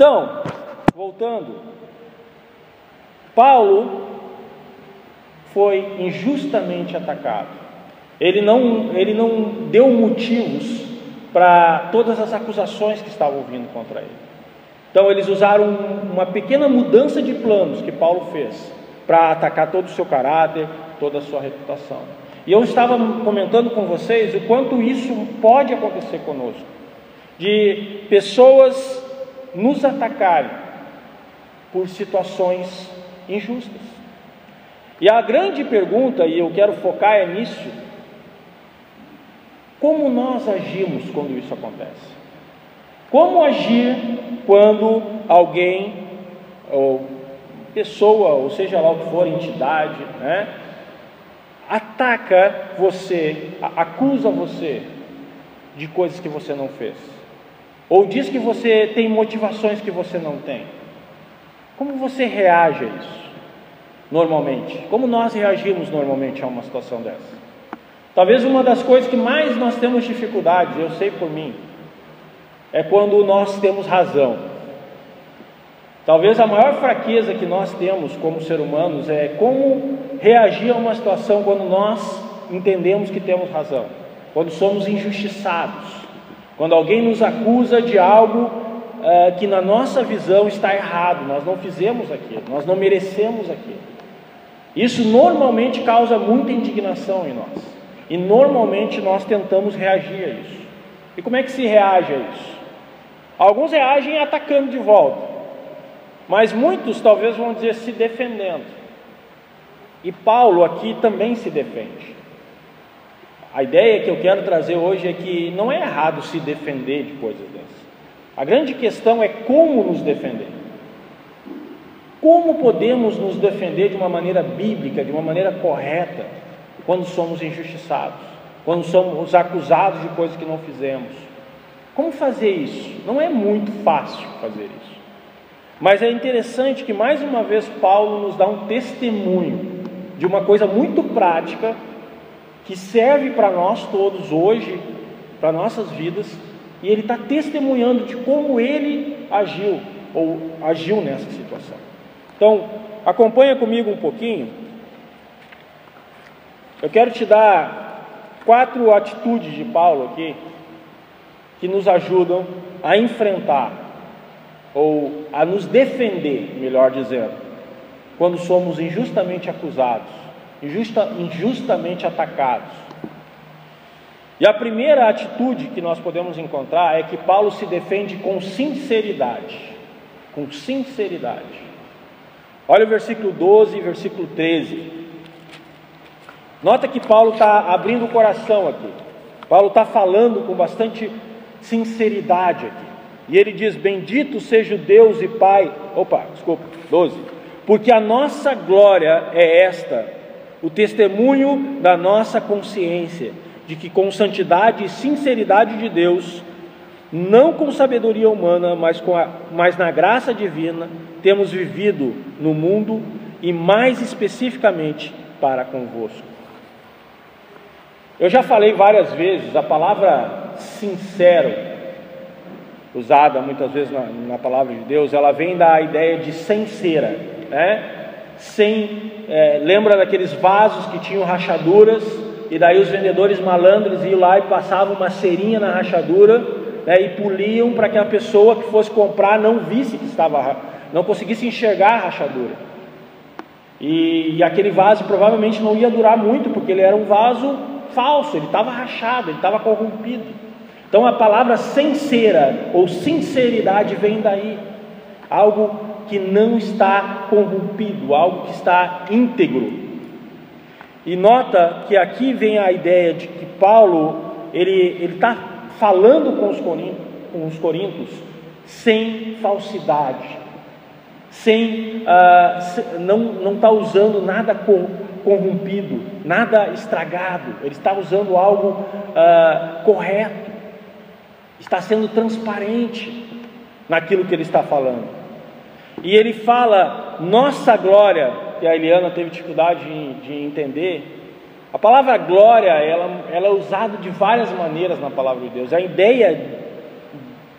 Então, voltando, Paulo foi injustamente atacado. Ele não, ele não deu motivos para todas as acusações que estavam vindo contra ele. Então, eles usaram uma pequena mudança de planos que Paulo fez para atacar todo o seu caráter, toda a sua reputação. E eu estava comentando com vocês o quanto isso pode acontecer conosco, de pessoas nos atacarem por situações injustas. E a grande pergunta, e eu quero focar é nisso: como nós agimos quando isso acontece? Como agir quando alguém, ou pessoa, ou seja lá o que for, entidade, né, ataca você, acusa você de coisas que você não fez, ou diz que você tem motivações que você não tem? Como você reage a isso? normalmente? Como nós reagimos normalmente a uma situação dessa? Talvez uma das coisas que mais nós temos dificuldades, eu sei por mim, é quando nós temos razão. Talvez a maior fraqueza que nós temos como seres humanos é como reagir a uma situação quando nós entendemos que temos razão, quando somos injustiçados, quando alguém nos acusa de algo uh, que na nossa visão está errado, nós não fizemos aquilo, nós não merecemos aquilo. Isso normalmente causa muita indignação em nós. E normalmente nós tentamos reagir a isso. E como é que se reage a isso? Alguns reagem atacando de volta, mas muitos talvez vão dizer se defendendo. E Paulo aqui também se defende. A ideia que eu quero trazer hoje é que não é errado se defender de coisas dessas. A grande questão é como nos defender. Como podemos nos defender de uma maneira bíblica, de uma maneira correta, quando somos injustiçados, quando somos acusados de coisas que não fizemos? Como fazer isso? Não é muito fácil fazer isso. Mas é interessante que mais uma vez Paulo nos dá um testemunho de uma coisa muito prática que serve para nós todos hoje, para nossas vidas, e ele está testemunhando de como ele agiu ou agiu nessa situação. Então, acompanha comigo um pouquinho. Eu quero te dar quatro atitudes de Paulo aqui que nos ajudam a enfrentar ou a nos defender, melhor dizendo, quando somos injustamente acusados, injusta, injustamente atacados. E a primeira atitude que nós podemos encontrar é que Paulo se defende com sinceridade. Com sinceridade. Olha o versículo 12 e versículo 13. Nota que Paulo está abrindo o coração aqui. Paulo está falando com bastante sinceridade aqui. E ele diz: Bendito seja o Deus e Pai. Opa, desculpa, 12. Porque a nossa glória é esta, o testemunho da nossa consciência, de que com santidade e sinceridade de Deus, não com sabedoria humana, mas, com a, mas na graça divina, temos vivido no mundo e mais especificamente para convosco. Eu já falei várias vezes, a palavra sincero, usada muitas vezes na, na palavra de Deus, ela vem da ideia de sem cera, né? Sem, é, lembra daqueles vasos que tinham rachaduras, e daí os vendedores malandros iam lá e passavam uma cerinha na rachadura, né, e poliam para que a pessoa que fosse comprar não visse que estava não conseguisse enxergar a rachadura. E, e, aquele vaso provavelmente não ia durar muito, porque ele era um vaso falso, ele estava rachado, ele estava corrompido. Então a palavra sincera ou sinceridade vem daí, algo que não está corrompido, algo que está íntegro. E nota que aqui vem a ideia de que Paulo ele está falando com os, com os coríntios sem falsidade, sem uh, não está usando nada corrompido, nada estragado, ele está usando algo uh, correto, está sendo transparente naquilo que ele está falando. E ele fala, nossa glória, que a Eliana teve dificuldade de, de entender, a palavra glória, ela, ela é usada de várias maneiras na palavra de Deus. A ideia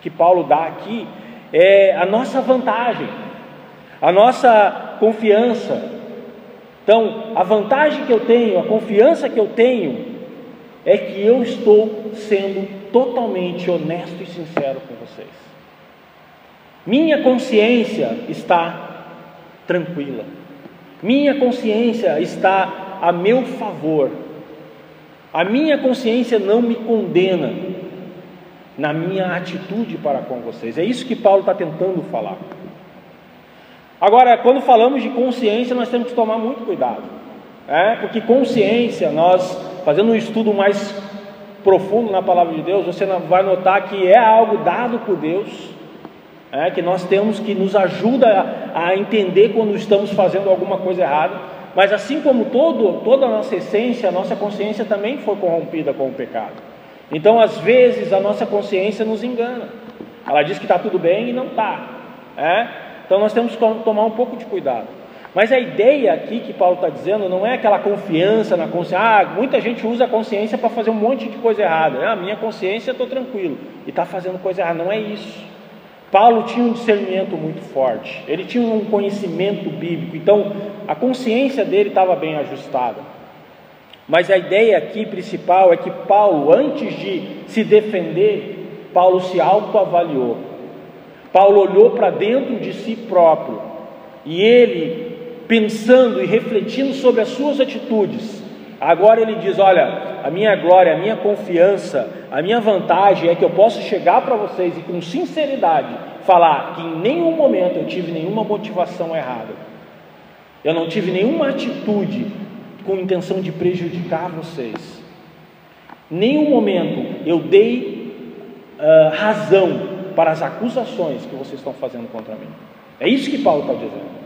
que Paulo dá aqui é a nossa vantagem, a nossa confiança. Então, a vantagem que eu tenho, a confiança que eu tenho, é que eu estou sendo totalmente honesto e sincero com vocês. Minha consciência está tranquila, minha consciência está a meu favor, a minha consciência não me condena na minha atitude para com vocês. É isso que Paulo está tentando falar. Agora, quando falamos de consciência, nós temos que tomar muito cuidado, é? porque consciência, nós fazendo um estudo mais profundo na palavra de Deus, você vai notar que é algo dado por Deus, é, que nós temos que nos ajuda a, a entender quando estamos fazendo alguma coisa errada, mas assim como todo, toda a nossa essência, a nossa consciência também foi corrompida com o pecado. Então, às vezes, a nossa consciência nos engana. Ela diz que está tudo bem e não está. É? Então, nós temos que tomar um pouco de cuidado. Mas a ideia aqui que Paulo está dizendo não é aquela confiança na consciência. Ah, muita gente usa a consciência para fazer um monte de coisa errada. Ah, minha consciência estou tranquilo e está fazendo coisa errada. Não é isso. Paulo tinha um discernimento muito forte. Ele tinha um conhecimento bíblico. Então a consciência dele estava bem ajustada. Mas a ideia aqui principal é que Paulo, antes de se defender, Paulo se autoavaliou. Paulo olhou para dentro de si próprio e ele pensando e refletindo sobre as suas atitudes. Agora ele diz: Olha, a minha glória, a minha confiança, a minha vantagem é que eu posso chegar para vocês e com sinceridade falar que em nenhum momento eu tive nenhuma motivação errada, eu não tive nenhuma atitude com intenção de prejudicar vocês, nenhum momento eu dei uh, razão para as acusações que vocês estão fazendo contra mim. É isso que Paulo está dizendo.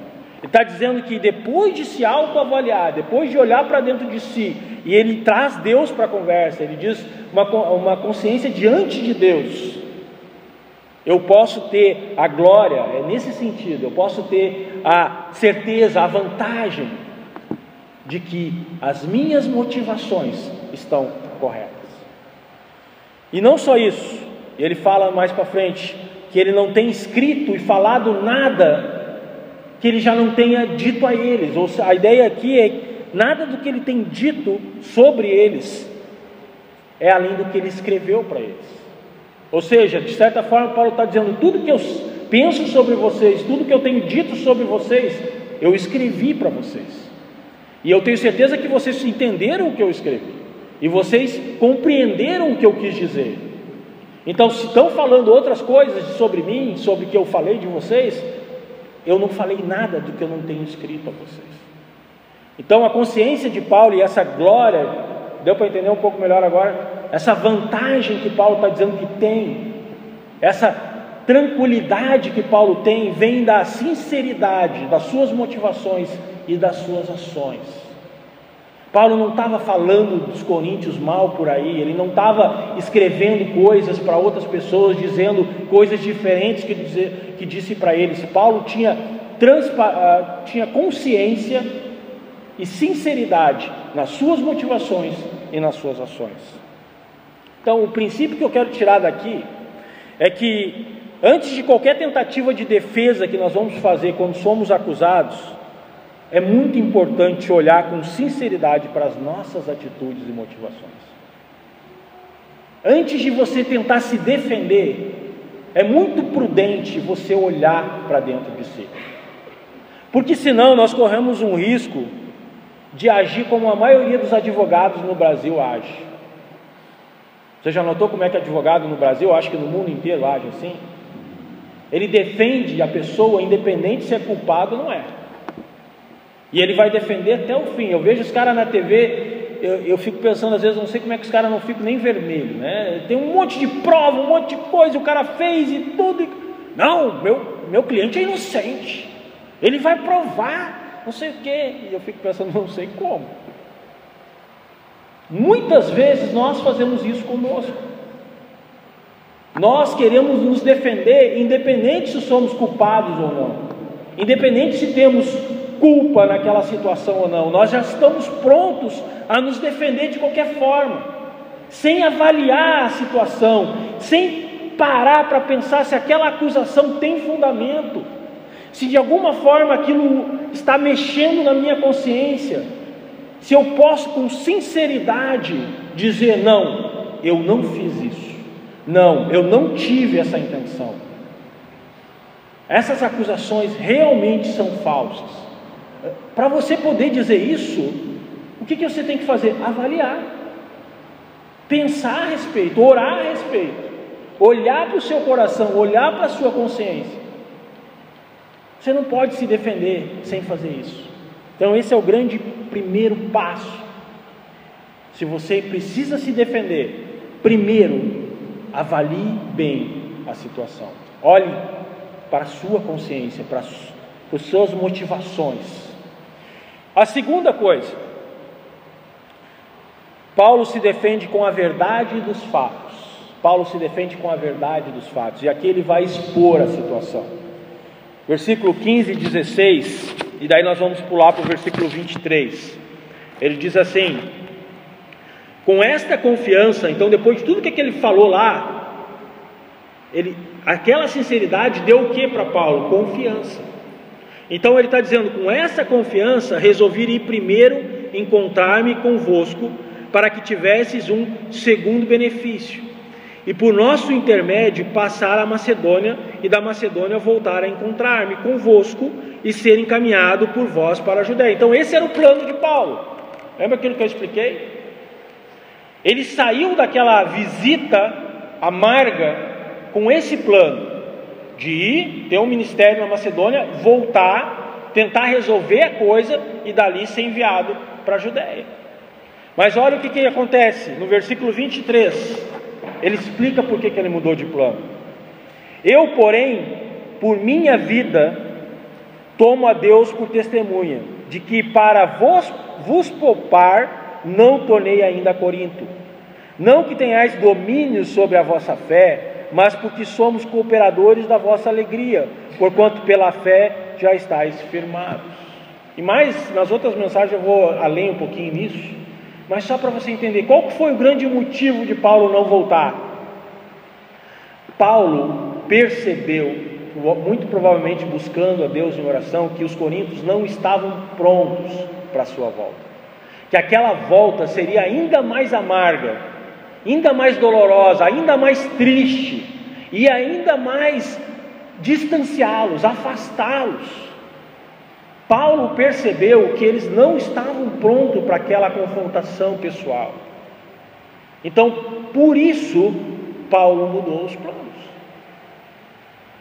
Está dizendo que depois de se autoavaliar, depois de olhar para dentro de si, e ele traz Deus para a conversa, ele diz uma, uma consciência diante de Deus. Eu posso ter a glória, é nesse sentido, eu posso ter a certeza, a vantagem de que as minhas motivações estão corretas. E não só isso, ele fala mais para frente que ele não tem escrito e falado nada que ele já não tenha dito a eles. Ou a ideia aqui é nada do que ele tem dito sobre eles é além do que ele escreveu para eles. Ou seja, de certa forma, Paulo está dizendo: tudo que eu penso sobre vocês, tudo que eu tenho dito sobre vocês, eu escrevi para vocês. E eu tenho certeza que vocês entenderam o que eu escrevi. E vocês compreenderam o que eu quis dizer. Então, se estão falando outras coisas sobre mim, sobre o que eu falei de vocês, eu não falei nada do que eu não tenho escrito a vocês. Então a consciência de Paulo e essa glória, deu para entender um pouco melhor agora? Essa vantagem que Paulo está dizendo que tem, essa tranquilidade que Paulo tem, vem da sinceridade das suas motivações e das suas ações. Paulo não estava falando dos coríntios mal por aí, ele não estava escrevendo coisas para outras pessoas, dizendo coisas diferentes que, dizer, que disse para eles. Paulo tinha, transpa, uh, tinha consciência e sinceridade nas suas motivações e nas suas ações. Então, o princípio que eu quero tirar daqui é que, antes de qualquer tentativa de defesa que nós vamos fazer quando somos acusados, é muito importante olhar com sinceridade para as nossas atitudes e motivações. Antes de você tentar se defender, é muito prudente você olhar para dentro de si. Porque senão nós corremos um risco de agir como a maioria dos advogados no Brasil age. Você já notou como é que advogado no Brasil, acho que no mundo inteiro age assim? Ele defende a pessoa independente se é culpado ou não é. E ele vai defender até o fim. Eu vejo os caras na TV, eu, eu, fico pensando, às vezes, não sei como é que os caras não ficam nem vermelho, né? Tem um monte de prova, um monte de coisa, o cara fez e tudo. E... Não, meu, meu cliente é inocente. Ele vai provar, não sei o quê. E eu fico pensando, não sei como. Muitas vezes nós fazemos isso conosco. Nós queremos nos defender, independente se somos culpados ou não, independente se temos culpa naquela situação ou não, nós já estamos prontos a nos defender de qualquer forma, sem avaliar a situação, sem parar para pensar se aquela acusação tem fundamento, se de alguma forma aquilo está mexendo na minha consciência, se eu posso com sinceridade dizer: não, eu não fiz isso, não, eu não tive essa intenção. Essas acusações realmente são falsas. Para você poder dizer isso, o que, que você tem que fazer? Avaliar, pensar a respeito, orar a respeito, olhar para o seu coração, olhar para a sua consciência. Você não pode se defender sem fazer isso. Então, esse é o grande primeiro passo. Se você precisa se defender, primeiro, avalie bem a situação. Olhe para a sua consciência, para as suas motivações. A segunda coisa, Paulo se defende com a verdade dos fatos. Paulo se defende com a verdade dos fatos, e aqui ele vai expor a situação. Versículo 15 e 16, e daí nós vamos pular para o versículo 23. Ele diz assim: Com esta confiança, então, depois de tudo que ele falou lá, ele, aquela sinceridade deu o que para Paulo? Confiança. Então ele está dizendo: com essa confiança, resolvi ir primeiro encontrar-me convosco, para que tivesses um segundo benefício, e por nosso intermédio passar a Macedônia, e da Macedônia voltar a encontrar-me convosco e ser encaminhado por vós para a Judéia. Então, esse era o plano de Paulo. Lembra aquilo que eu expliquei? Ele saiu daquela visita amarga com esse plano de ir, ter um ministério na Macedônia, voltar, tentar resolver a coisa e dali ser enviado para a Judéia. Mas olha o que, que acontece no versículo 23. Ele explica por que, que ele mudou de plano. Eu, porém, por minha vida, tomo a Deus por testemunha, de que para vos, vos poupar, não tornei ainda a Corinto. Não que tenhais domínio sobre a vossa fé, mas porque somos cooperadores da vossa alegria, porquanto pela fé já estáis firmados. E mais, nas outras mensagens eu vou além um pouquinho nisso, mas só para você entender, qual foi o grande motivo de Paulo não voltar? Paulo percebeu, muito provavelmente buscando a Deus em oração, que os coríntios não estavam prontos para a sua volta, que aquela volta seria ainda mais amarga, ainda mais dolorosa, ainda mais triste e ainda mais distanciá-los, afastá-los. Paulo percebeu que eles não estavam prontos para aquela confrontação pessoal. Então, por isso, Paulo mudou os planos.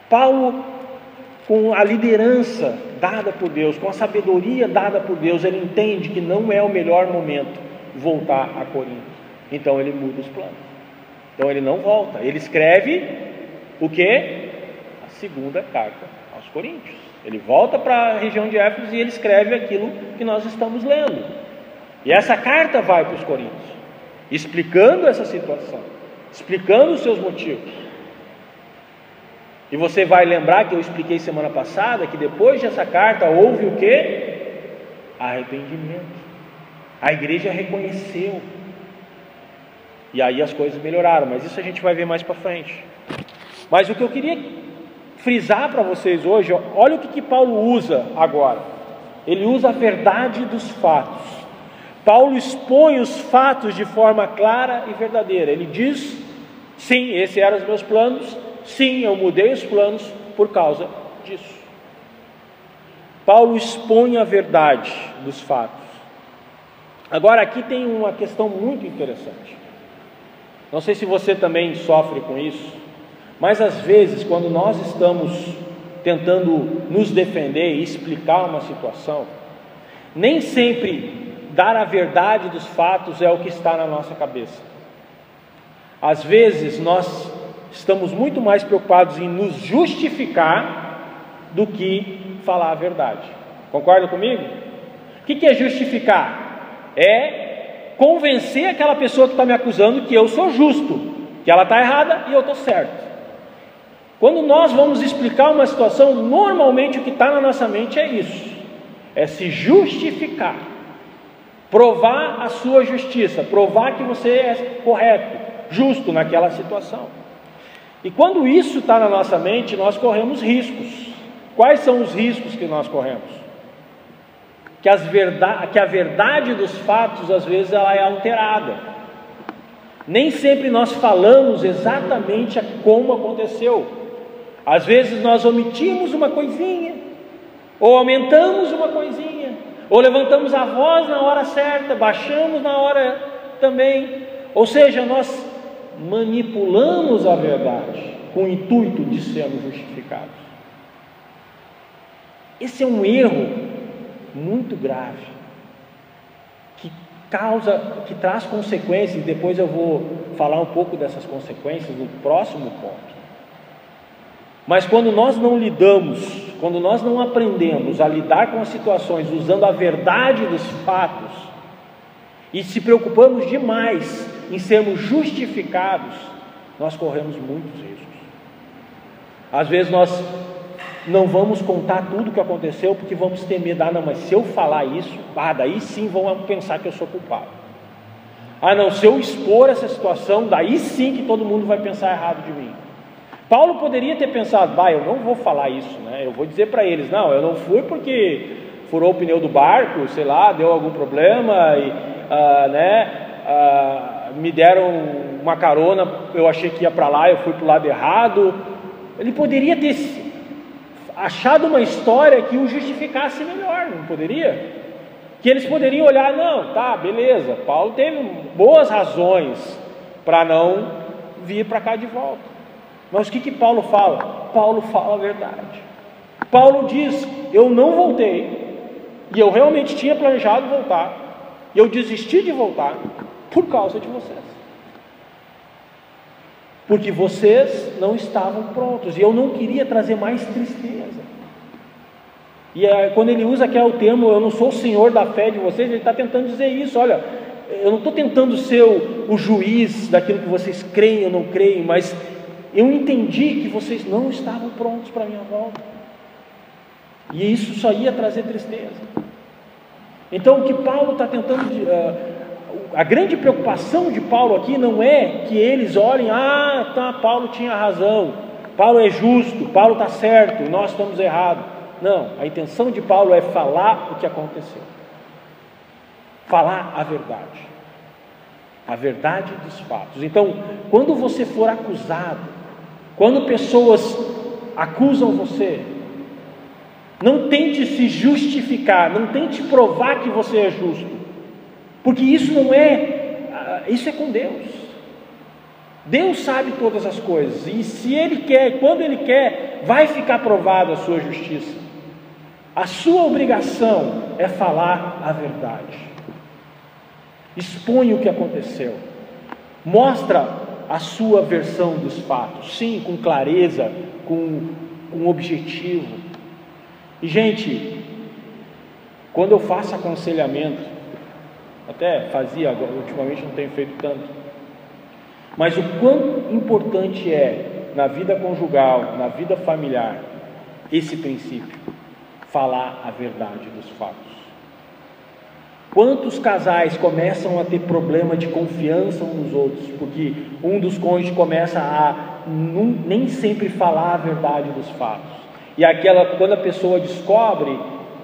Paulo, com a liderança dada por Deus, com a sabedoria dada por Deus, ele entende que não é o melhor momento voltar a Corinto. Então ele muda os planos. Então ele não volta. Ele escreve o que? A segunda carta aos Coríntios. Ele volta para a região de Éfeso e ele escreve aquilo que nós estamos lendo. E essa carta vai para os Coríntios, explicando essa situação, explicando os seus motivos. E você vai lembrar que eu expliquei semana passada que depois dessa carta houve o que? Arrependimento. A igreja reconheceu e aí as coisas melhoraram, mas isso a gente vai ver mais para frente. Mas o que eu queria frisar para vocês hoje, olha o que, que Paulo usa agora. Ele usa a verdade dos fatos. Paulo expõe os fatos de forma clara e verdadeira. Ele diz: sim, esses eram os meus planos, sim, eu mudei os planos por causa disso. Paulo expõe a verdade dos fatos. Agora, aqui tem uma questão muito interessante. Não sei se você também sofre com isso, mas às vezes, quando nós estamos tentando nos defender e explicar uma situação, nem sempre dar a verdade dos fatos é o que está na nossa cabeça. Às vezes nós estamos muito mais preocupados em nos justificar do que falar a verdade. Concorda comigo? O que é justificar? É convencer aquela pessoa que está me acusando que eu sou justo, que ela está errada e eu estou certo. Quando nós vamos explicar uma situação, normalmente o que está na nossa mente é isso: é se justificar, provar a sua justiça, provar que você é correto, justo naquela situação. E quando isso está na nossa mente, nós corremos riscos. Quais são os riscos que nós corremos? Que, as verdade, que a verdade dos fatos, às vezes, ela é alterada. Nem sempre nós falamos exatamente como aconteceu. Às vezes nós omitimos uma coisinha, ou aumentamos uma coisinha, ou levantamos a voz na hora certa, baixamos na hora também. Ou seja, nós manipulamos a verdade com o intuito de sermos justificados. Esse é um erro muito grave que causa, que traz consequências, e depois eu vou falar um pouco dessas consequências no próximo ponto. Mas quando nós não lidamos, quando nós não aprendemos a lidar com as situações usando a verdade dos fatos, e se preocupamos demais em sermos justificados, nós corremos muitos riscos. Às vezes nós não vamos contar tudo o que aconteceu porque vamos ter medo, ah, não, mas se eu falar isso, ah, daí sim vão pensar que eu sou culpado. Ah, não, se eu expor essa situação, daí sim que todo mundo vai pensar errado de mim. Paulo poderia ter pensado, bah, eu não vou falar isso, né? Eu vou dizer para eles, não, eu não fui porque furou o pneu do barco, sei lá, deu algum problema e, ah, né? Ah, me deram uma carona, eu achei que ia para lá, eu fui para o lado errado. Ele poderia ter achado uma história que o justificasse melhor, não poderia? Que eles poderiam olhar, não, tá, beleza, Paulo teve boas razões para não vir para cá de volta. Mas o que, que Paulo fala? Paulo fala a verdade. Paulo diz: Eu não voltei, e eu realmente tinha planejado voltar, e eu desisti de voltar, por causa de vocês. Porque vocês não estavam prontos, e eu não queria trazer mais tristeza. E é, quando ele usa aqui é o termo, eu não sou o senhor da fé de vocês, ele está tentando dizer isso, olha, eu não estou tentando ser o, o juiz daquilo que vocês creem ou não creem, mas eu entendi que vocês não estavam prontos para a minha volta. E isso só ia trazer tristeza. Então o que Paulo está tentando uh, a grande preocupação de Paulo aqui não é que eles olhem, ah, tá, Paulo tinha razão, Paulo é justo, Paulo está certo, nós estamos errados. Não, a intenção de Paulo é falar o que aconteceu, falar a verdade, a verdade dos fatos. Então, quando você for acusado, quando pessoas acusam você, não tente se justificar, não tente provar que você é justo. Porque isso não é, ah, isso é com Deus. Deus sabe todas as coisas, e se Ele quer, quando Ele quer, vai ficar provado a sua justiça. A sua obrigação é falar a verdade. Expõe o que aconteceu. Mostra a sua versão dos fatos, sim, com clareza, com, com objetivo. E, gente, quando eu faço aconselhamento, até fazia, ultimamente não tenho feito tanto. Mas o quão importante é na vida conjugal, na vida familiar, esse princípio, falar a verdade dos fatos. Quantos casais começam a ter problema de confiança uns nos outros, porque um dos cônjuges começa a nem sempre falar a verdade dos fatos. E aquela, quando a pessoa descobre,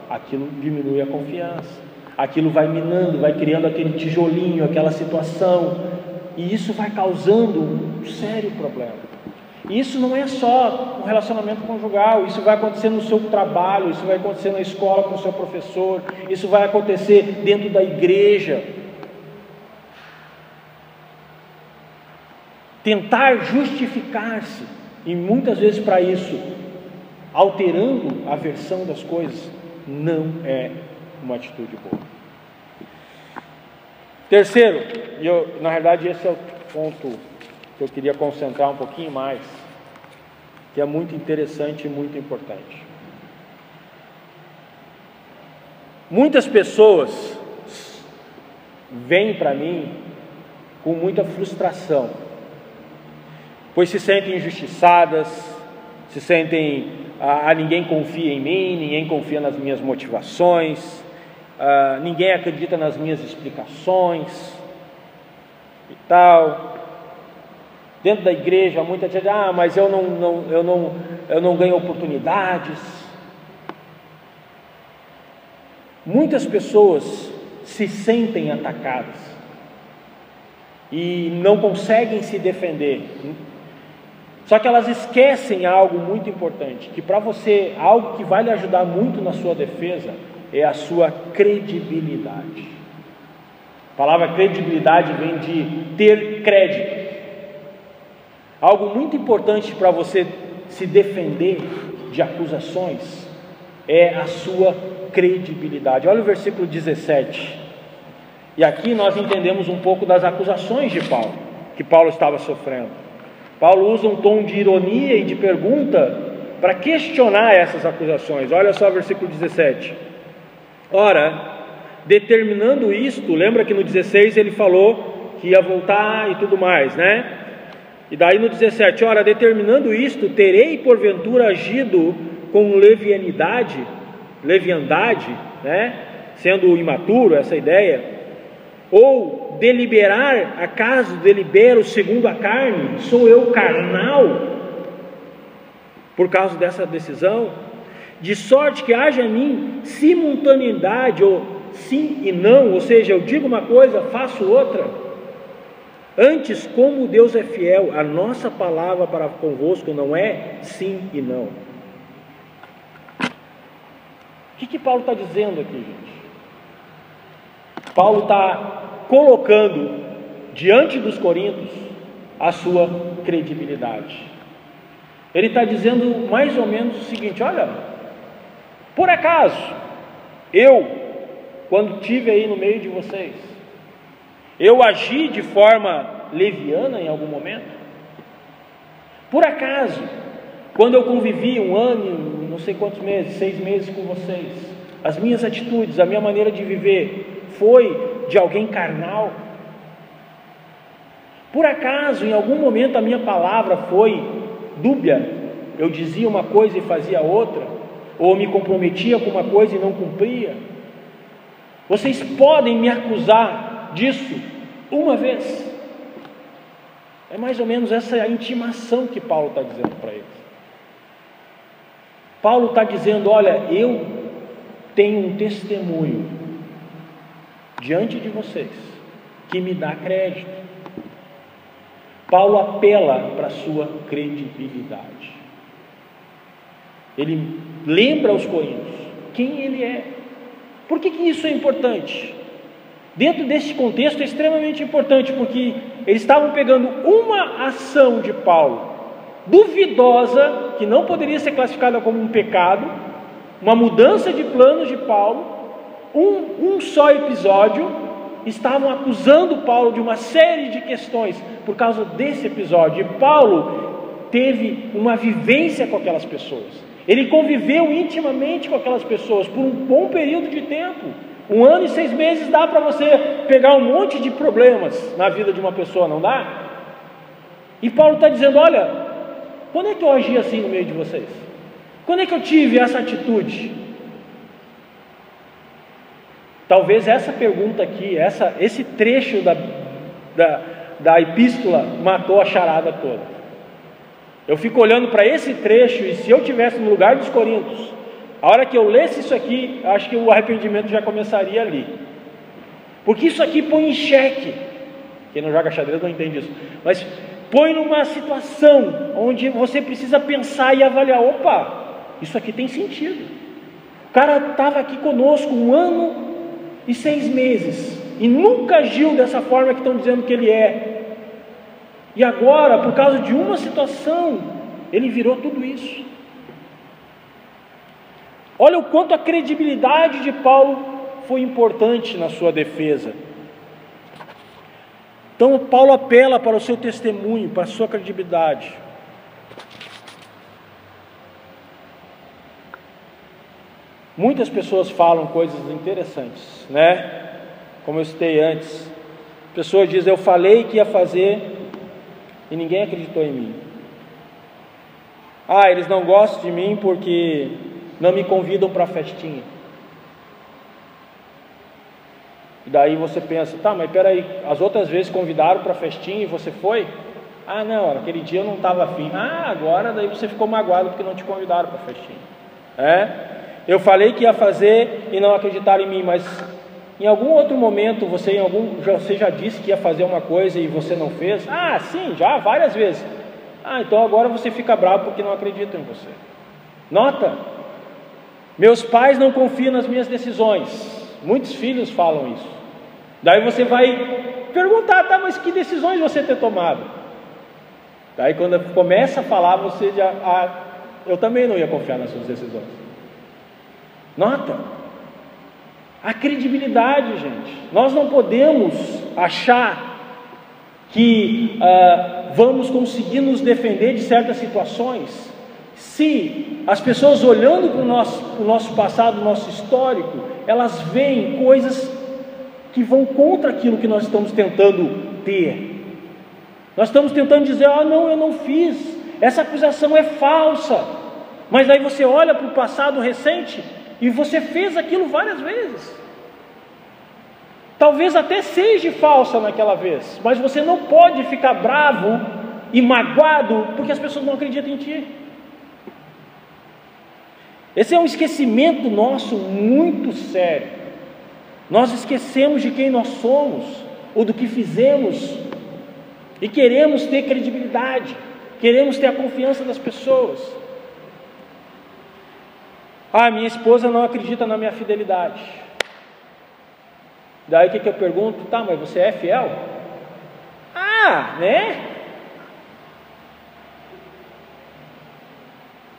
aquilo diminui a confiança aquilo vai minando, vai criando aquele tijolinho, aquela situação, e isso vai causando um sério problema. E isso não é só um relacionamento conjugal, isso vai acontecer no seu trabalho, isso vai acontecer na escola com o seu professor, isso vai acontecer dentro da igreja. Tentar justificar-se, e muitas vezes para isso, alterando a versão das coisas, não é uma atitude boa. Terceiro, e eu, na verdade esse é o ponto que eu queria concentrar um pouquinho mais, que é muito interessante e muito importante. Muitas pessoas vêm para mim com muita frustração, pois se sentem injustiçadas, se sentem, ah, ninguém confia em mim, ninguém confia nas minhas motivações, ah, ninguém acredita nas minhas explicações e tal. Dentro da igreja, muita gente diz, ah, mas eu não, não, eu, não, eu não ganho oportunidades. Muitas pessoas se sentem atacadas e não conseguem se defender. Só que elas esquecem algo muito importante, que para você, algo que vai lhe ajudar muito na sua defesa é a sua credibilidade. A palavra credibilidade vem de ter crédito. Algo muito importante para você se defender de acusações é a sua credibilidade. Olha o versículo 17. E aqui nós entendemos um pouco das acusações de Paulo, que Paulo estava sofrendo. Paulo usa um tom de ironia e de pergunta para questionar essas acusações. Olha só o versículo 17. Ora, determinando isto, lembra que no 16 ele falou que ia voltar e tudo mais, né? E daí no 17, ora, determinando isto, terei porventura agido com levianidade, leviandade, né? Sendo imaturo essa ideia, ou deliberar, acaso delibero segundo a carne, sou eu carnal por causa dessa decisão? De sorte que haja em mim simultaneidade, ou sim e não, ou seja, eu digo uma coisa, faço outra. Antes, como Deus é fiel, a nossa palavra para convosco não é sim e não. O que, que Paulo está dizendo aqui, gente? Paulo está colocando diante dos coríntios a sua credibilidade. Ele está dizendo mais ou menos o seguinte: olha, por acaso, eu, quando tive aí no meio de vocês, eu agi de forma leviana em algum momento? Por acaso, quando eu convivi um ano, não sei quantos meses, seis meses com vocês, as minhas atitudes, a minha maneira de viver foi de alguém carnal? Por acaso, em algum momento, a minha palavra foi dúbia? Eu dizia uma coisa e fazia outra? Ou me comprometia com uma coisa e não cumpria? Vocês podem me acusar disso uma vez. É mais ou menos essa intimação que Paulo está dizendo para eles. Paulo está dizendo: olha, eu tenho um testemunho diante de vocês que me dá crédito. Paulo apela para a sua credibilidade. Ele lembra aos coríntios quem ele é. Por que, que isso é importante? Dentro desse contexto é extremamente importante, porque eles estavam pegando uma ação de Paulo, duvidosa, que não poderia ser classificada como um pecado, uma mudança de planos de Paulo, um, um só episódio, estavam acusando Paulo de uma série de questões por causa desse episódio. E Paulo teve uma vivência com aquelas pessoas, ele conviveu intimamente com aquelas pessoas por um bom período de tempo. Um ano e seis meses dá para você pegar um monte de problemas na vida de uma pessoa, não dá? E Paulo está dizendo: olha, quando é que eu agi assim no meio de vocês? Quando é que eu tive essa atitude? Talvez essa pergunta aqui, essa, esse trecho da, da, da epístola matou a charada toda. Eu fico olhando para esse trecho e se eu tivesse no lugar dos Coríntios, a hora que eu lesse isso aqui, acho que o arrependimento já começaria ali. Porque isso aqui põe em xeque. Quem não joga xadrez não entende isso. Mas põe numa situação onde você precisa pensar e avaliar: opa, isso aqui tem sentido. O cara estava aqui conosco um ano e seis meses e nunca agiu dessa forma que estão dizendo que ele é. E agora, por causa de uma situação, ele virou tudo isso. Olha o quanto a credibilidade de Paulo foi importante na sua defesa. Então, Paulo apela para o seu testemunho, para a sua credibilidade. Muitas pessoas falam coisas interessantes, né? Como eu citei antes. Pessoas dizem: Eu falei que ia fazer e ninguém acreditou em mim. Ah, eles não gostam de mim porque não me convidam para a festinha. E daí você pensa, tá, mas peraí, as outras vezes convidaram para a festinha e você foi? Ah, não, aquele dia eu não estava afim. Ah, agora daí você ficou magoado porque não te convidaram para a festinha. É? Eu falei que ia fazer e não acreditaram em mim, mas em algum outro momento você, em algum, você já disse que ia fazer uma coisa e você não fez? Ah, sim, já várias vezes. Ah, então agora você fica bravo porque não acreditam em você. Nota, meus pais não confiam nas minhas decisões. Muitos filhos falam isso. Daí você vai perguntar, tá, mas que decisões você tem tomado? Daí quando começa a falar, você já, ah, eu também não ia confiar nas suas decisões. Nota, a credibilidade, gente. Nós não podemos achar que ah, vamos conseguir nos defender de certas situações se as pessoas olhando para o nosso, nosso passado, o nosso histórico, elas veem coisas que vão contra aquilo que nós estamos tentando ter. Nós estamos tentando dizer: ah, não, eu não fiz, essa acusação é falsa. Mas aí você olha para o passado recente e você fez aquilo várias vezes. Talvez até seja falsa naquela vez, mas você não pode ficar bravo e magoado porque as pessoas não acreditam em ti. Esse é um esquecimento nosso muito sério. Nós esquecemos de quem nós somos ou do que fizemos e queremos ter credibilidade, queremos ter a confiança das pessoas. Ah, minha esposa não acredita na minha fidelidade. Daí o que, que eu pergunto? Tá, mas você é fiel? Ah, né?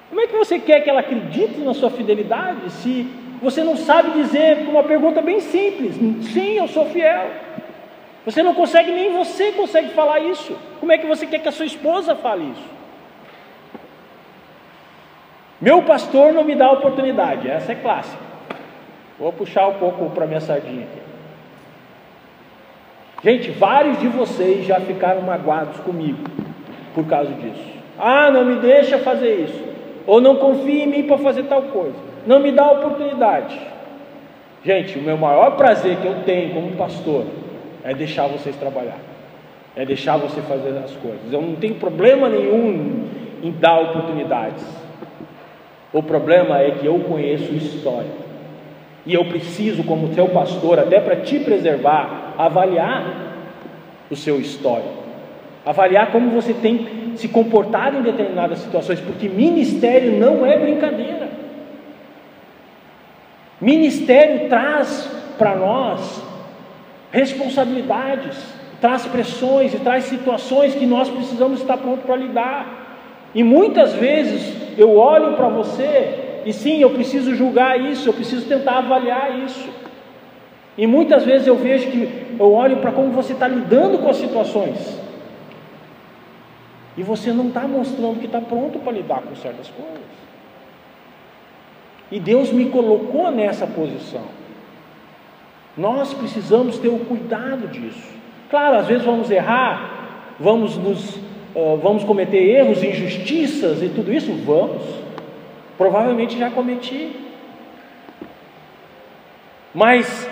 Como é que você quer que ela acredite na sua fidelidade se você não sabe dizer uma pergunta bem simples: sim, eu sou fiel. Você não consegue, nem você consegue falar isso. Como é que você quer que a sua esposa fale isso? Meu pastor não me dá oportunidade, essa é clássica. Vou puxar um pouco para minha sardinha aqui. Gente, vários de vocês já ficaram magoados comigo por causa disso. Ah, não me deixa fazer isso ou não confia em mim para fazer tal coisa, não me dá oportunidade. Gente, o meu maior prazer que eu tenho como pastor é deixar vocês trabalhar, é deixar você fazer as coisas. Eu não tenho problema nenhum em dar oportunidades. O problema é que eu conheço história e eu preciso, como seu pastor, até para te preservar, avaliar o seu histórico, avaliar como você tem se comportar em determinadas situações, porque ministério não é brincadeira. Ministério traz para nós responsabilidades, traz pressões e traz situações que nós precisamos estar prontos para lidar. E muitas vezes eu olho para você e sim, eu preciso julgar isso, eu preciso tentar avaliar isso. E muitas vezes eu vejo que eu olho para como você está lidando com as situações. E você não está mostrando que está pronto para lidar com certas coisas. E Deus me colocou nessa posição. Nós precisamos ter o cuidado disso. Claro, às vezes vamos errar, vamos nos, uh, vamos cometer erros, injustiças e tudo isso, vamos. Provavelmente já cometi. Mas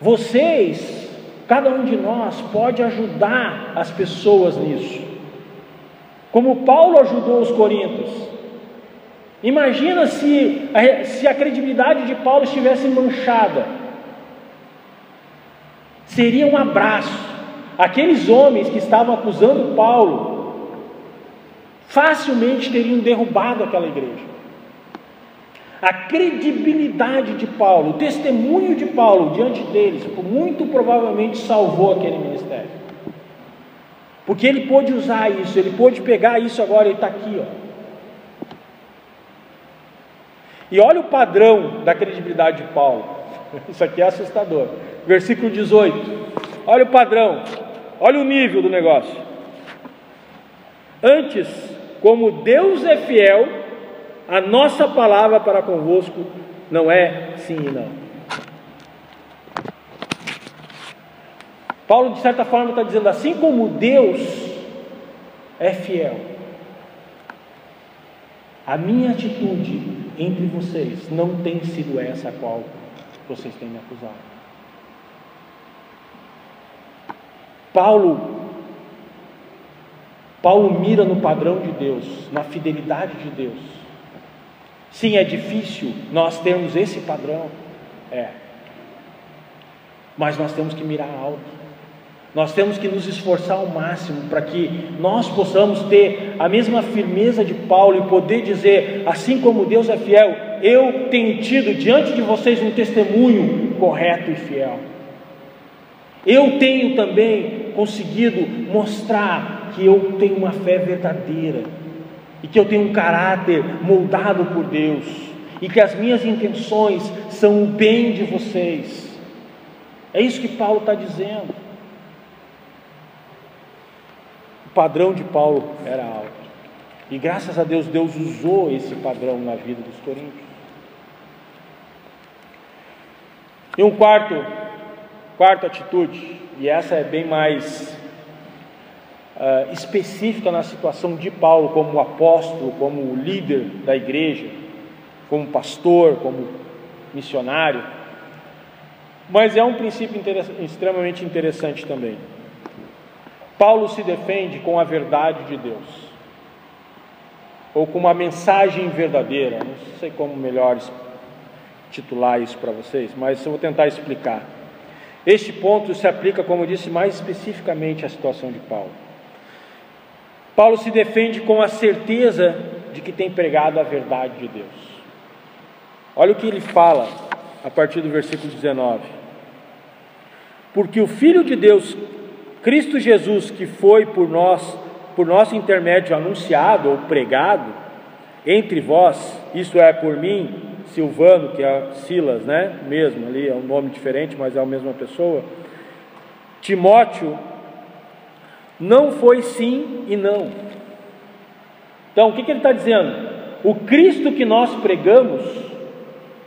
vocês, cada um de nós pode ajudar as pessoas nisso como Paulo ajudou os coríntios. Imagina se se a credibilidade de Paulo estivesse manchada. Seria um abraço. Aqueles homens que estavam acusando Paulo facilmente teriam derrubado aquela igreja. A credibilidade de Paulo, o testemunho de Paulo diante deles, muito provavelmente salvou aquele ministério. Porque ele pôde usar isso, ele pôde pegar isso agora, ele está aqui, ó. E olha o padrão da credibilidade de Paulo. Isso aqui é assustador. Versículo 18. Olha o padrão. Olha o nível do negócio. Antes, como Deus é fiel, a nossa palavra para convosco não é sim e não. Paulo, de certa forma, está dizendo assim como Deus é fiel, a minha atitude entre vocês não tem sido essa a qual vocês têm me acusado. Paulo Paulo mira no padrão de Deus, na fidelidade de Deus. Sim, é difícil nós termos esse padrão, é, mas nós temos que mirar alto. Nós temos que nos esforçar ao máximo para que nós possamos ter a mesma firmeza de Paulo e poder dizer, assim como Deus é fiel, eu tenho tido diante de vocês um testemunho correto e fiel. Eu tenho também conseguido mostrar que eu tenho uma fé verdadeira e que eu tenho um caráter moldado por Deus e que as minhas intenções são o bem de vocês. É isso que Paulo está dizendo. O padrão de Paulo era alto. E graças a Deus, Deus usou esse padrão na vida dos coríntios. E um quarto, quarta atitude, e essa é bem mais uh, específica na situação de Paulo como apóstolo, como líder da igreja, como pastor, como missionário, mas é um princípio extremamente interessante também. Paulo se defende com a verdade de Deus, ou com uma mensagem verdadeira, não sei como melhor titular isso para vocês, mas eu vou tentar explicar. Este ponto se aplica, como disse, mais especificamente à situação de Paulo. Paulo se defende com a certeza de que tem pregado a verdade de Deus. Olha o que ele fala a partir do versículo 19. Porque o Filho de Deus, Cristo Jesus, que foi por nós, por nosso intermédio anunciado ou pregado entre vós, isso é por mim, Silvano, que é Silas, né? Mesmo ali, é um nome diferente, mas é a mesma pessoa. Timóteo não foi sim e não. Então, o que, que ele está dizendo? O Cristo que nós pregamos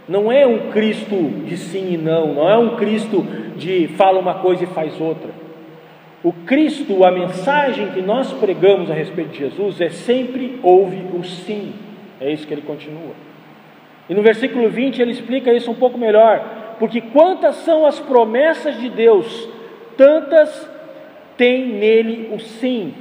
não é um Cristo de sim e não, não é um Cristo de fala uma coisa e faz outra. O Cristo, a mensagem que nós pregamos a respeito de Jesus é sempre houve o sim. É isso que ele continua. E no versículo 20 ele explica isso um pouco melhor, porque quantas são as promessas de Deus, tantas tem nele o sim,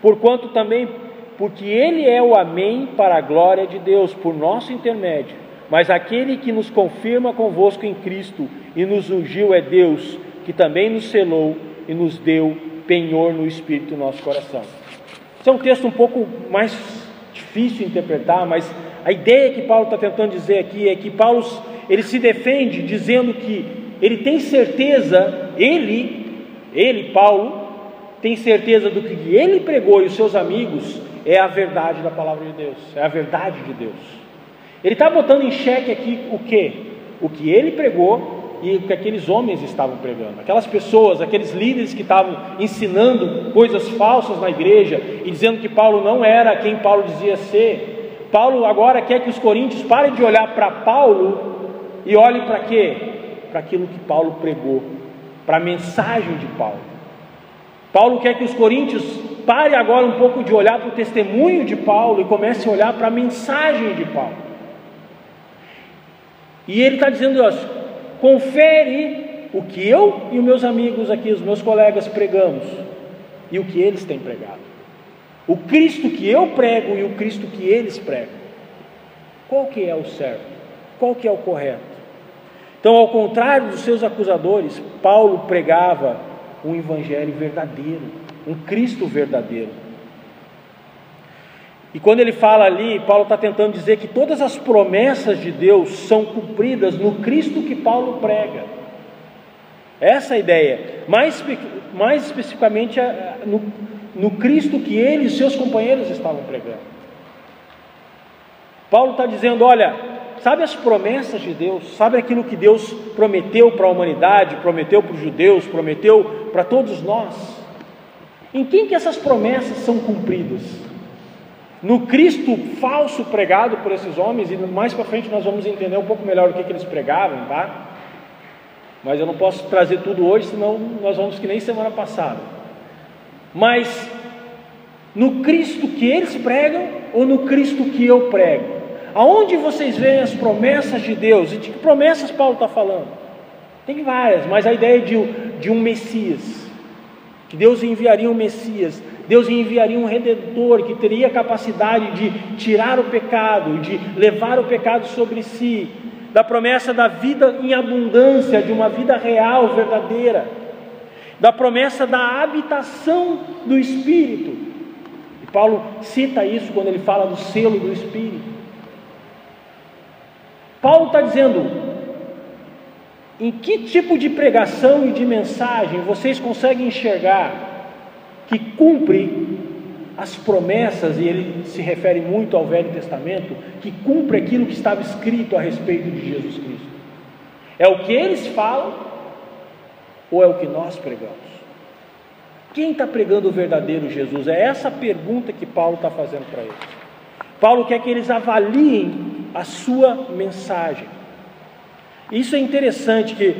porquanto também, porque ele é o amém para a glória de Deus, por nosso intermédio. Mas aquele que nos confirma convosco em Cristo e nos ungiu é Deus, que também nos selou e nos deu penhor no Espírito do nosso coração. Esse é um texto um pouco mais difícil de interpretar, mas a ideia que Paulo está tentando dizer aqui é que Paulo ele se defende dizendo que ele tem certeza, ele, ele, Paulo, tem certeza do que ele pregou e os seus amigos é a verdade da palavra de Deus, é a verdade de Deus. Ele está botando em xeque aqui o que? O que ele pregou e o que aqueles homens estavam pregando. Aquelas pessoas, aqueles líderes que estavam ensinando coisas falsas na igreja e dizendo que Paulo não era quem Paulo dizia ser. Paulo agora quer que os coríntios parem de olhar para Paulo e olhem para quê? Para aquilo que Paulo pregou, para a mensagem de Paulo. Paulo quer que os coríntios parem agora um pouco de olhar para o testemunho de Paulo e comecem a olhar para a mensagem de Paulo. E ele está dizendo: ó, confere o que eu e os meus amigos aqui, os meus colegas pregamos e o que eles têm pregado. O Cristo que eu prego e o Cristo que eles pregam. Qual que é o certo? Qual que é o correto? Então, ao contrário dos seus acusadores, Paulo pregava um evangelho verdadeiro, um Cristo verdadeiro. E quando ele fala ali, Paulo está tentando dizer que todas as promessas de Deus são cumpridas no Cristo que Paulo prega. Essa é a ideia. Mais, mais especificamente no, no Cristo que ele e seus companheiros estavam pregando. Paulo está dizendo: olha, sabe as promessas de Deus, sabe aquilo que Deus prometeu para a humanidade, prometeu para os judeus, prometeu para todos nós? Em quem que essas promessas são cumpridas? No Cristo falso pregado por esses homens, e mais para frente nós vamos entender um pouco melhor o que, que eles pregavam, tá? Mas eu não posso trazer tudo hoje, senão nós vamos que nem semana passada mas no Cristo que eles pregam ou no Cristo que eu prego? Aonde vocês veem as promessas de Deus? E de que promessas Paulo está falando? Tem várias, mas a ideia de, de um Messias, que Deus enviaria um Messias, Deus enviaria um redentor que teria capacidade de tirar o pecado, de levar o pecado sobre si, da promessa da vida em abundância, de uma vida real, verdadeira, da promessa da habitação do Espírito. E Paulo cita isso quando ele fala do selo do Espírito. Paulo está dizendo: em que tipo de pregação e de mensagem vocês conseguem enxergar que cumpre as promessas, e ele se refere muito ao Velho Testamento, que cumpre aquilo que estava escrito a respeito de Jesus Cristo. É o que eles falam ou é o que nós pregamos? Quem está pregando o verdadeiro Jesus? É essa pergunta que Paulo está fazendo para eles. Paulo quer que eles avaliem a sua mensagem. Isso é interessante que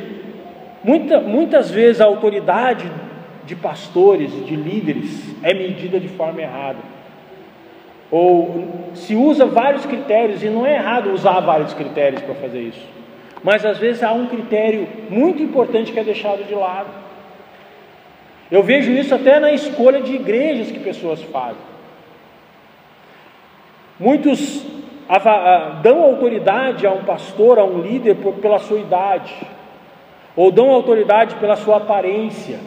muita, muitas vezes a autoridade de pastores, de líderes, é medida de forma errada. Ou se usa vários critérios, e não é errado usar vários critérios para fazer isso, mas às vezes há um critério muito importante que é deixado de lado. Eu vejo isso até na escolha de igrejas que pessoas fazem. Muitos dão autoridade a um pastor, a um líder, pela sua idade, ou dão autoridade pela sua aparência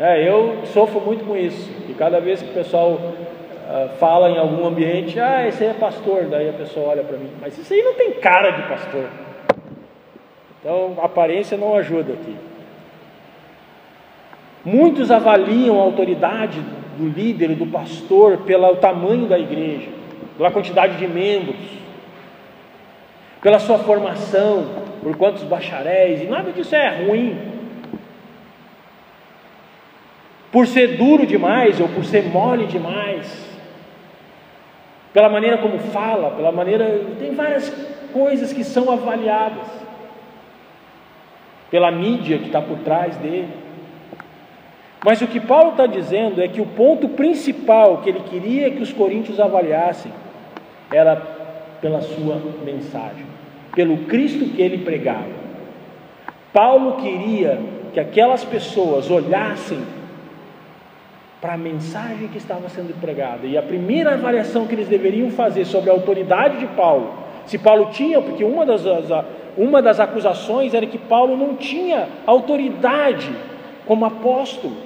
é, eu sofro muito com isso. E cada vez que o pessoal uh, fala em algum ambiente, ah, esse aí é pastor, daí a pessoa olha para mim, mas isso aí não tem cara de pastor. Então, aparência não ajuda aqui. Muitos avaliam a autoridade do líder, do pastor, pelo tamanho da igreja, pela quantidade de membros, pela sua formação, por quantos bacharéis, e nada disso é ruim por ser duro demais ou por ser mole demais, pela maneira como fala, pela maneira. Tem várias coisas que são avaliadas, pela mídia que está por trás dele. Mas o que Paulo está dizendo é que o ponto principal que ele queria que os coríntios avaliassem era pela sua mensagem, pelo Cristo que ele pregava. Paulo queria que aquelas pessoas olhassem para a mensagem que estava sendo pregada. E a primeira avaliação que eles deveriam fazer sobre a autoridade de Paulo, se Paulo tinha, porque uma das, uma das acusações era que Paulo não tinha autoridade como apóstolo.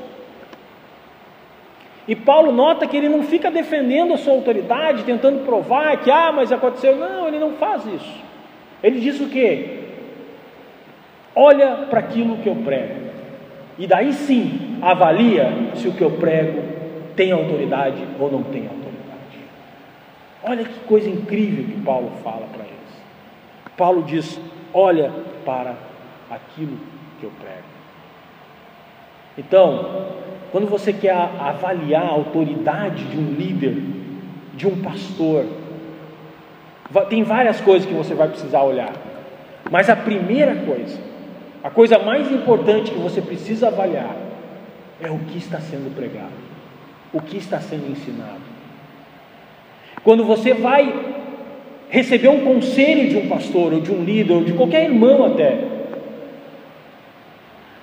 E Paulo nota que ele não fica defendendo a sua autoridade, tentando provar que, ah, mas aconteceu. Não, ele não faz isso. Ele diz o quê? Olha para aquilo que eu prego. E daí sim avalia se o que eu prego tem autoridade ou não tem autoridade. Olha que coisa incrível que Paulo fala para eles. Paulo diz: olha para aquilo que eu prego. Então, quando você quer avaliar a autoridade de um líder, de um pastor, tem várias coisas que você vai precisar olhar. Mas a primeira coisa a coisa mais importante que você precisa avaliar é o que está sendo pregado, o que está sendo ensinado. Quando você vai receber um conselho de um pastor, ou de um líder, ou de qualquer irmão até,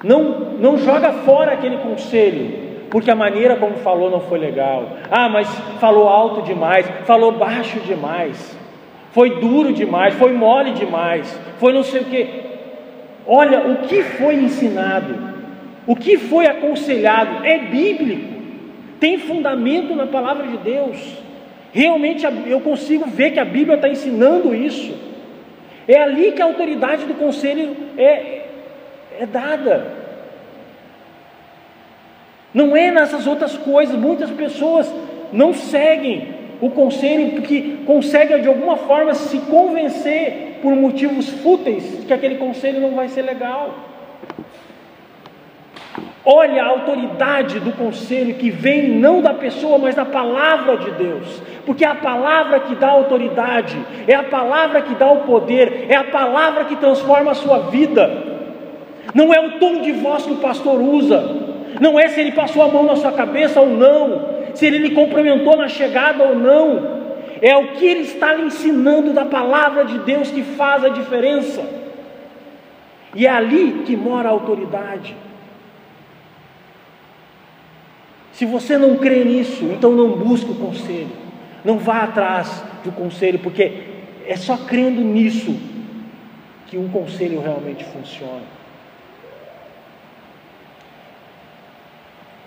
não, não joga fora aquele conselho, porque a maneira como falou não foi legal. Ah, mas falou alto demais, falou baixo demais, foi duro demais, foi mole demais, foi não sei o que. Olha o que foi ensinado, o que foi aconselhado, é bíblico, tem fundamento na palavra de Deus. Realmente eu consigo ver que a Bíblia está ensinando isso. É ali que a autoridade do conselho é, é dada. Não é nessas outras coisas. Muitas pessoas não seguem o conselho porque conseguem de alguma forma se convencer por motivos fúteis que aquele conselho não vai ser legal. Olha a autoridade do conselho que vem não da pessoa, mas da palavra de Deus, porque é a palavra que dá autoridade, é a palavra que dá o poder, é a palavra que transforma a sua vida. Não é o tom de voz que o pastor usa, não é se ele passou a mão na sua cabeça ou não, se ele lhe cumprimentou na chegada ou não, é o que ele está lhe ensinando da palavra de Deus que faz a diferença. E é ali que mora a autoridade. Se você não crê nisso, então não busque o conselho. Não vá atrás do conselho, porque é só crendo nisso que um conselho realmente funciona.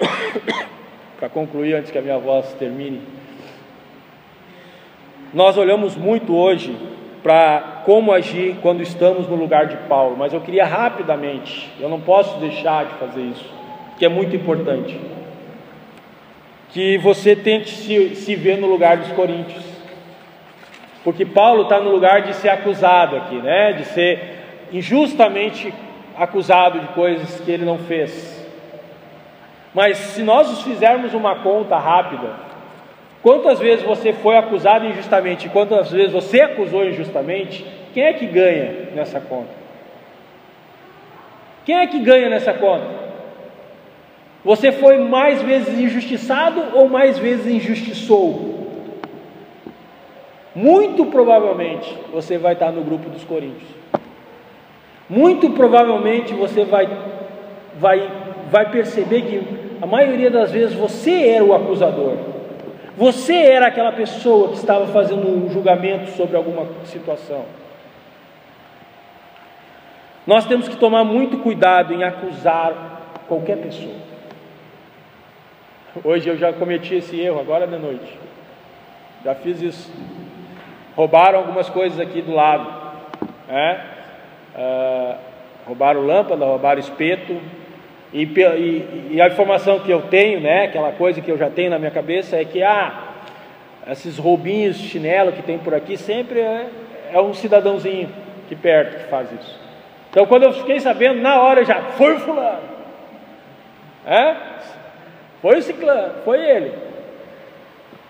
Para concluir, antes que a minha voz termine, nós olhamos muito hoje para como agir quando estamos no lugar de Paulo, mas eu queria rapidamente, eu não posso deixar de fazer isso, que é muito importante, que você tente se, se ver no lugar dos coríntios, porque Paulo está no lugar de ser acusado aqui, né? De ser injustamente acusado de coisas que ele não fez. Mas se nós os fizermos uma conta rápida, quantas vezes você foi acusado injustamente e quantas vezes você acusou injustamente, quem é que ganha nessa conta? Quem é que ganha nessa conta? Você foi mais vezes injustiçado ou mais vezes injustiçou? Muito provavelmente você vai estar no grupo dos coríntios. Muito provavelmente você vai, vai, vai perceber que a maioria das vezes você era o acusador. Você era aquela pessoa que estava fazendo um julgamento sobre alguma situação. Nós temos que tomar muito cuidado em acusar qualquer pessoa. Hoje eu já cometi esse erro, agora de noite. Já fiz isso. Roubaram algumas coisas aqui do lado. Né? Uh, roubaram lâmpada, roubaram espeto, e, e, e, a informação que eu tenho, né, aquela coisa que eu já tenho na minha cabeça é que ah, esses roubinhos, chinelo que tem por aqui, sempre é, é um cidadãozinho que perto que faz isso. Então quando eu fiquei sabendo, na hora já, foi fulano. É? Foi o ciclano, foi ele.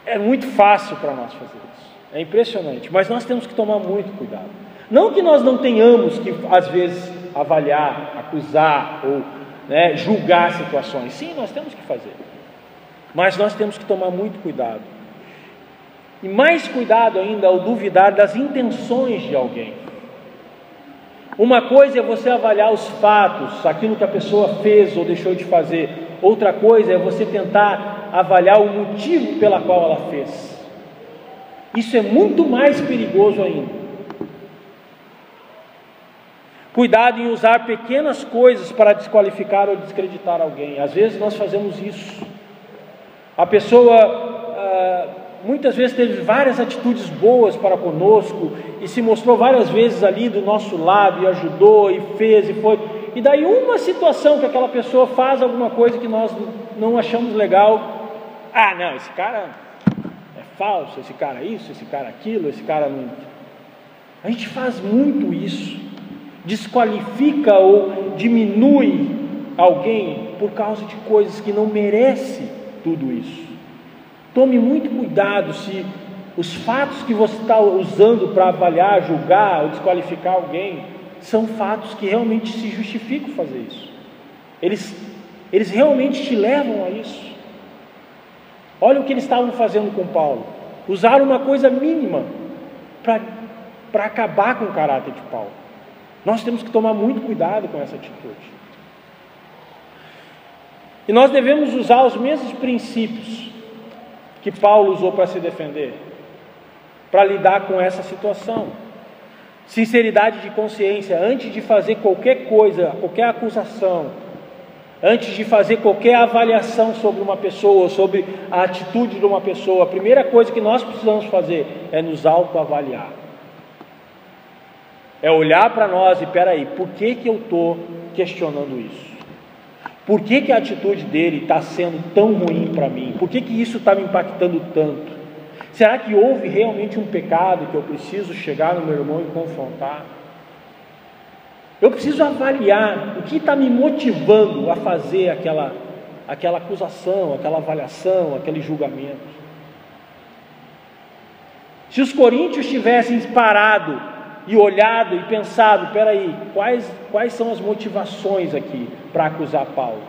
É muito fácil para nós fazer isso. É impressionante, mas nós temos que tomar muito cuidado. Não que nós não tenhamos que, às vezes, avaliar, acusar ou né, julgar situações. Sim, nós temos que fazer. Mas nós temos que tomar muito cuidado. E mais cuidado ainda ao duvidar das intenções de alguém. Uma coisa é você avaliar os fatos, aquilo que a pessoa fez ou deixou de fazer. Outra coisa é você tentar avaliar o motivo pela qual ela fez. Isso é muito mais perigoso ainda. Cuidado em usar pequenas coisas para desqualificar ou descreditar alguém. Às vezes nós fazemos isso. A pessoa ah, muitas vezes teve várias atitudes boas para conosco e se mostrou várias vezes ali do nosso lado e ajudou e fez e foi. E daí uma situação que aquela pessoa faz alguma coisa que nós não achamos legal. Ah, não, esse cara é falso, esse cara é isso, esse cara é aquilo, esse cara não. A gente faz muito isso desqualifica ou diminui alguém por causa de coisas que não merece tudo isso. Tome muito cuidado se os fatos que você está usando para avaliar, julgar ou desqualificar alguém são fatos que realmente se justificam fazer isso. Eles, eles realmente te levam a isso. Olha o que eles estavam fazendo com Paulo. Usaram uma coisa mínima para acabar com o caráter de Paulo. Nós temos que tomar muito cuidado com essa atitude. E nós devemos usar os mesmos princípios que Paulo usou para se defender, para lidar com essa situação. Sinceridade de consciência, antes de fazer qualquer coisa, qualquer acusação, antes de fazer qualquer avaliação sobre uma pessoa, sobre a atitude de uma pessoa, a primeira coisa que nós precisamos fazer é nos autoavaliar. É olhar para nós e peraí, por que, que eu estou questionando isso? Por que, que a atitude dele está sendo tão ruim para mim? Por que, que isso está me impactando tanto? Será que houve realmente um pecado que eu preciso chegar no meu irmão e confrontar? Eu preciso avaliar o que está me motivando a fazer aquela, aquela acusação, aquela avaliação, aquele julgamento. Se os coríntios tivessem parado e olhado e pensado: peraí, quais, quais são as motivações aqui para acusar Paulo?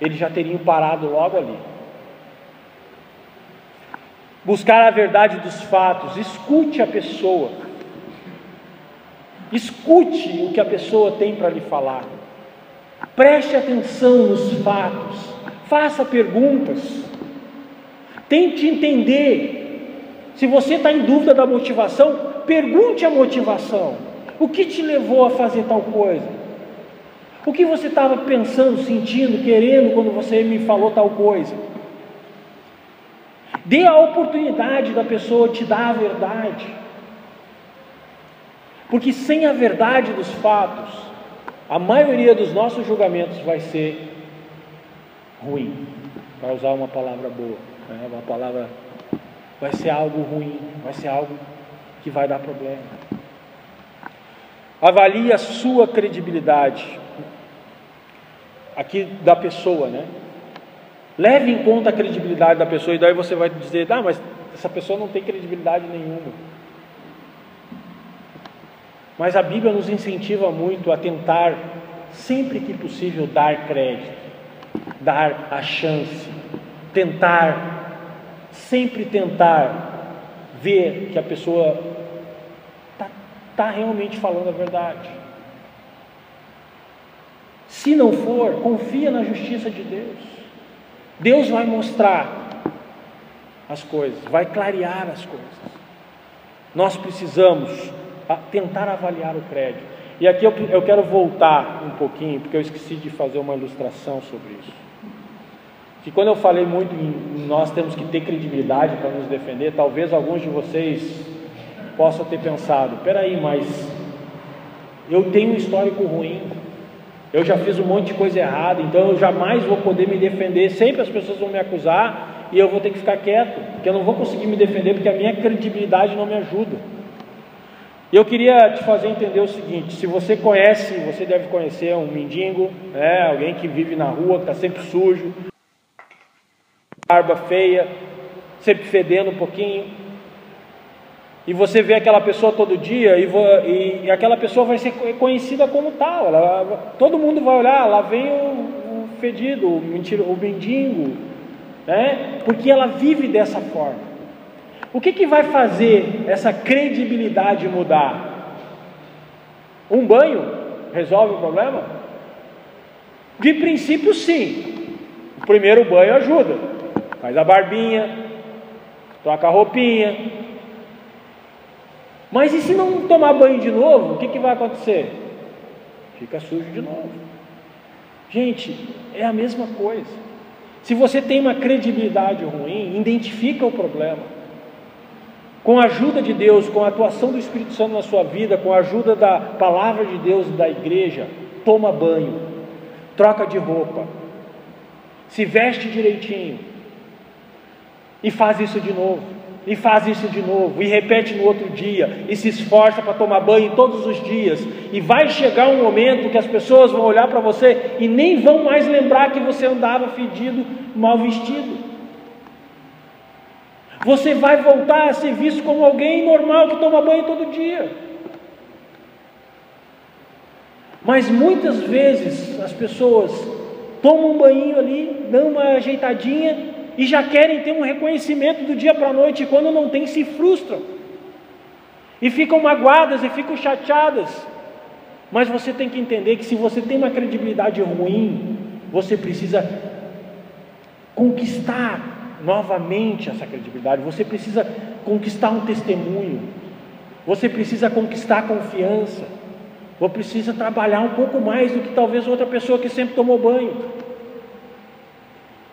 Eles já teriam parado logo ali. Buscar a verdade dos fatos, escute a pessoa, escute o que a pessoa tem para lhe falar, preste atenção nos fatos, faça perguntas, tente entender. Se você está em dúvida da motivação, pergunte a motivação. O que te levou a fazer tal coisa? O que você estava pensando, sentindo, querendo quando você me falou tal coisa? Dê a oportunidade da pessoa te dar a verdade. Porque sem a verdade dos fatos, a maioria dos nossos julgamentos vai ser ruim, para usar uma palavra boa, né? uma palavra vai ser algo ruim, vai ser algo que vai dar problema. Avalie a sua credibilidade aqui da pessoa, né? Leve em conta a credibilidade da pessoa, e daí você vai dizer, ah, mas essa pessoa não tem credibilidade nenhuma. Mas a Bíblia nos incentiva muito a tentar, sempre que possível, dar crédito, dar a chance, tentar, sempre tentar ver que a pessoa está tá realmente falando a verdade. Se não for, confia na justiça de Deus. Deus vai mostrar as coisas, vai clarear as coisas. Nós precisamos tentar avaliar o crédito. E aqui eu, quero voltar um pouquinho, porque eu esqueci de fazer uma ilustração sobre isso. Que quando eu falei muito em nós temos que ter credibilidade para nos defender, talvez alguns de vocês possam ter pensado: peraí, mas eu tenho um histórico ruim, eu já fiz um monte de coisa errada, então eu jamais vou poder me defender. Sempre as pessoas vão me acusar e eu vou ter que ficar quieto, porque eu não vou conseguir me defender porque a minha credibilidade não me ajuda. Eu queria te fazer entender o seguinte: se você conhece, você deve conhecer um mendigo, né, alguém que vive na rua, que está sempre sujo, barba feia, sempre fedendo um pouquinho e você vê aquela pessoa todo dia e, e, e aquela pessoa vai ser conhecida como tal. Ela, todo mundo vai olhar, lá vem o, o fedido, o, mentira, o mendigo, né? porque ela vive dessa forma. O que, que vai fazer essa credibilidade mudar? Um banho resolve o problema? De princípio, sim. O primeiro banho ajuda. Faz a barbinha, troca a roupinha, mas e se não tomar banho de novo, o que, que vai acontecer? Fica sujo de novo. Gente, é a mesma coisa. Se você tem uma credibilidade ruim, identifica o problema. Com a ajuda de Deus, com a atuação do Espírito Santo na sua vida, com a ajuda da palavra de Deus e da igreja, toma banho, troca de roupa, se veste direitinho e faz isso de novo e faz isso de novo, e repete no outro dia, e se esforça para tomar banho todos os dias, e vai chegar um momento que as pessoas vão olhar para você e nem vão mais lembrar que você andava fedido, mal vestido. Você vai voltar a ser visto como alguém normal que toma banho todo dia. Mas muitas vezes as pessoas tomam um banho ali, dão uma ajeitadinha e já querem ter um reconhecimento do dia para a noite, e quando não tem, se frustram, e ficam magoadas e ficam chateadas. Mas você tem que entender que se você tem uma credibilidade ruim, você precisa conquistar novamente essa credibilidade, você precisa conquistar um testemunho, você precisa conquistar confiança, você precisa trabalhar um pouco mais do que talvez outra pessoa que sempre tomou banho.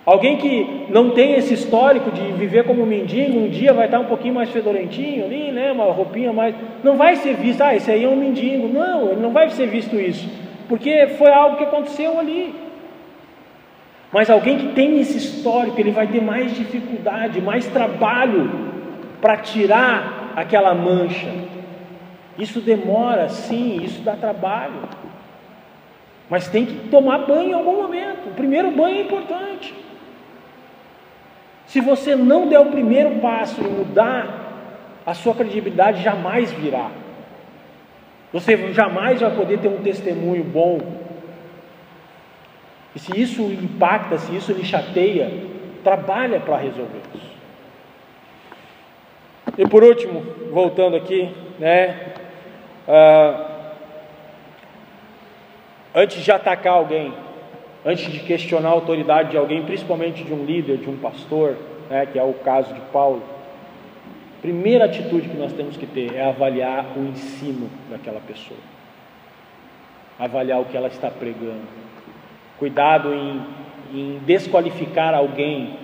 Alguém que não tem esse histórico de viver como mendigo, um dia vai estar um pouquinho mais fedorentinho ali, né? Uma roupinha mais. Não vai ser visto, ah, esse aí é um mendigo. Não, ele não vai ser visto isso. Porque foi algo que aconteceu ali. Mas alguém que tem esse histórico, ele vai ter mais dificuldade, mais trabalho para tirar aquela mancha. Isso demora, sim, isso dá trabalho. Mas tem que tomar banho em algum momento. O primeiro banho é importante. Se você não der o primeiro passo em mudar, a sua credibilidade jamais virá. Você jamais vai poder ter um testemunho bom. E se isso impacta, se isso lhe chateia, trabalha para resolver isso. E por último, voltando aqui, né? Uh, antes de atacar alguém, antes de questionar a autoridade de alguém, principalmente de um líder, de um pastor, né, que é o caso de Paulo, primeira atitude que nós temos que ter é avaliar o ensino daquela pessoa, avaliar o que ela está pregando. Cuidado em, em desqualificar alguém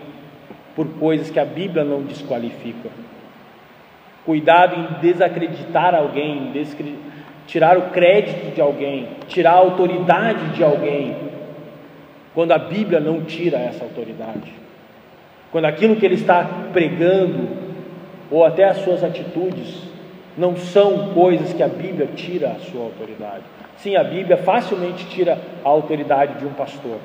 por coisas que a Bíblia não desqualifica. Cuidado em desacreditar alguém, descre... tirar o crédito de alguém, tirar a autoridade de alguém, quando a Bíblia não tira essa autoridade. Quando aquilo que ele está pregando, ou até as suas atitudes, não são coisas que a Bíblia tira a sua autoridade. Sim, a Bíblia facilmente tira a autoridade de um pastor.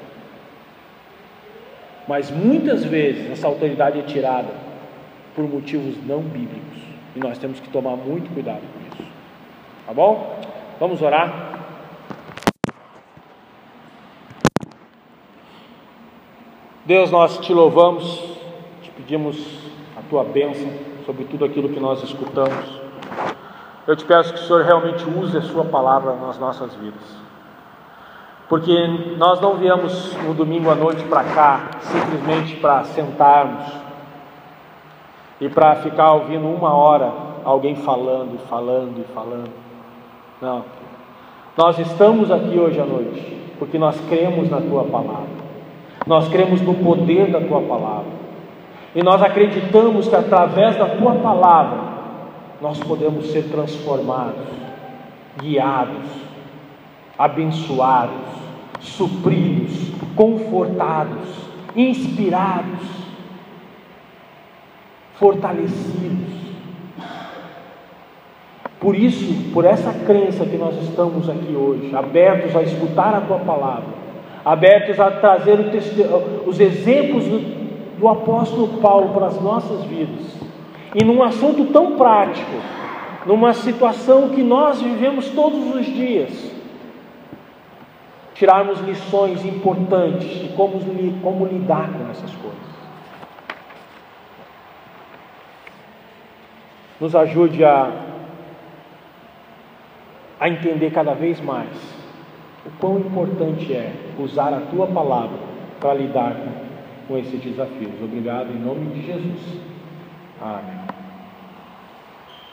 Mas muitas vezes essa autoridade é tirada por motivos não bíblicos. E nós temos que tomar muito cuidado com isso. Tá bom? Vamos orar. Deus, nós te louvamos, te pedimos a tua bênção sobre tudo aquilo que nós escutamos. Eu te peço que o Senhor realmente use a Sua palavra nas nossas vidas porque nós não viemos no domingo à noite para cá simplesmente para sentarmos e para ficar ouvindo uma hora alguém falando e falando e falando. Não. Nós estamos aqui hoje à noite porque nós cremos na tua palavra. Nós cremos no poder da tua palavra. E nós acreditamos que através da tua palavra nós podemos ser transformados, guiados, abençoados, supridos, confortados, inspirados, fortalecidos. Por isso, por essa crença que nós estamos aqui hoje, abertos a escutar a tua palavra, abertos a trazer os exemplos do, do apóstolo Paulo para as nossas vidas, e num assunto tão prático, numa situação que nós vivemos todos os dias, tirarmos lições importantes de como, como lidar com essas coisas. Nos ajude a, a entender cada vez mais o quão importante é usar a tua palavra para lidar com, esses desafios. Obrigado em nome de Jesus. Amém.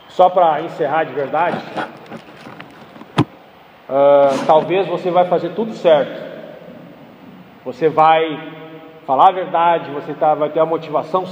Só para encerrar de verdade, uh, talvez você vai fazer tudo certo. Você vai falar a verdade, você tá, vai ter a motivação